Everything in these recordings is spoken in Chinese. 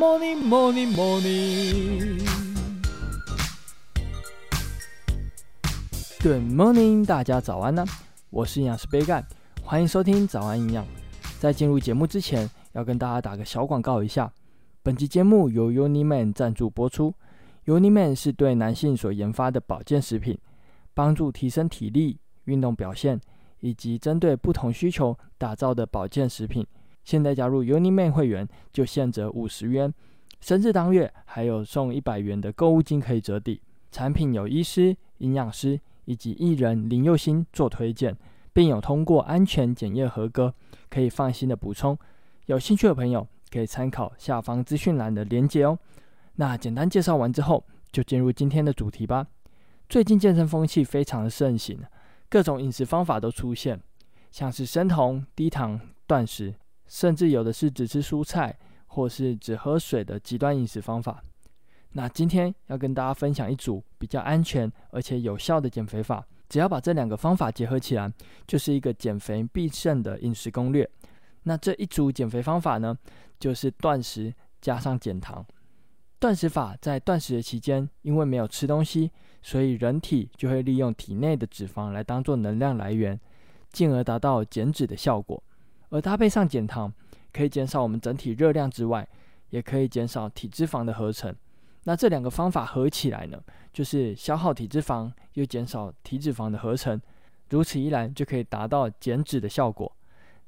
morning, morning, morning. Good morning，大家早安呢、我是营养师杯盖，欢迎收听早安营养。在进入节目之前，要跟大家打个小广告一下。本集节目由 UNIMAN 赞助播出。UNIMAN 是对男性所研发的保健食品，帮助提升体力、运动表现以及针对不同需求打造的保健食品。现在加入 UNIMAN 会员就现折五十元，生日当月还有送一百元的购物金可以折抵。产品有医师、营养师。以及艺人林佑星做推荐，并有通过安全检验合格，可以放心的补充。有兴趣的朋友可以参考下方资讯栏的连结哦。那简单介绍完之后，就进入今天的主题吧。最近健身风气非常的盛行，各种饮食方法都出现，像是生酮、低糖、断食，甚至有的是只吃蔬菜或是只喝水的极端饮食方法。那今天要跟大家分享一组比较安全而且有效的减肥法，只要把这两个方法结合起来，就是一个减肥必胜的饮食攻略。那这一组减肥方法呢，就是断食加上减糖。断食法在断食的期间，因为没有吃东西，所以人体就会利用体内的脂肪来当做能量来源，进而达到减脂的效果。而搭配上减糖，可以减少我们整体热量之外，也可以减少体脂肪的合成。那这两个方法合起来呢，就是消耗体脂肪又减少体脂肪的合成，如此一来就可以达到减脂的效果。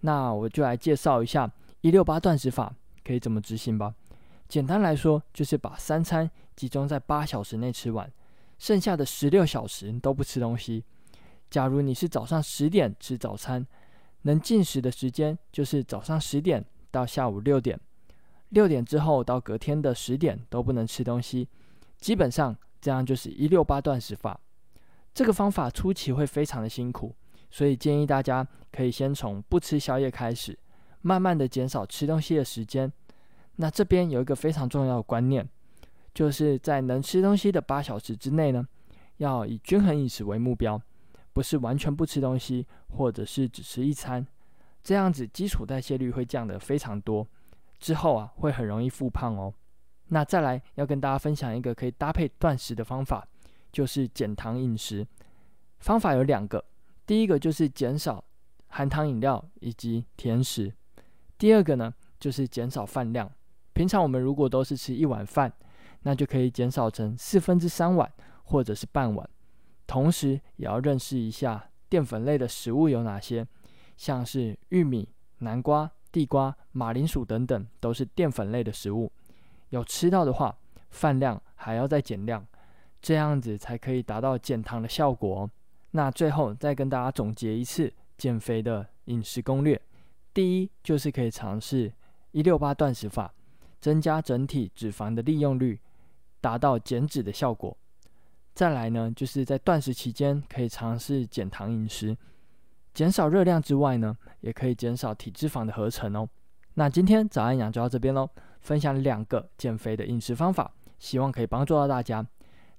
那我就来介绍一下一六八断食法可以怎么执行吧。简单来说，就是把三餐集中在八小时内吃完，剩下的十六小时都不吃东西。假如你是早上十点吃早餐，能进食的时间就是早上十点到下午六点。六点之后到隔天的十点都不能吃东西，基本上这样就是一六八断食法。这个方法初期会非常的辛苦，所以建议大家可以先从不吃宵夜开始，慢慢的减少吃东西的时间。那这边有一个非常重要的观念，就是在能吃东西的八小时之内呢，要以均衡饮食为目标，不是完全不吃东西，或者是只吃一餐，这样子基础代谢率会降得非常多。之后啊，会很容易复胖哦。那再来要跟大家分享一个可以搭配断食的方法，就是减糖饮食。方法有两个，第一个就是减少含糖饮料以及甜食，第二个呢就是减少饭量。平常我们如果都是吃一碗饭，那就可以减少成四分之三碗或者是半碗。同时也要认识一下淀粉类的食物有哪些，像是玉米、南瓜。地瓜、马铃薯等等都是淀粉类的食物，有吃到的话，饭量还要再减量，这样子才可以达到减糖的效果哦。那最后再跟大家总结一次减肥的饮食攻略：第一，就是可以尝试一六八断食法，增加整体脂肪的利用率，达到减脂的效果；再来呢，就是在断食期间可以尝试减糖饮食。减少热量之外呢，也可以减少体脂肪的合成哦。那今天早安营养就到这边喽，分享两个减肥的饮食方法，希望可以帮助到大家。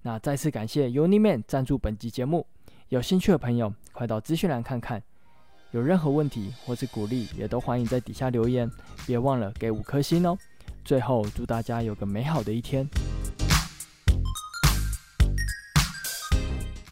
那再次感谢 UNIMAN 赞助本集节目，有兴趣的朋友快到资讯栏看看。有任何问题或是鼓励，也都欢迎在底下留言，别忘了给五颗星哦。最后祝大家有个美好的一天。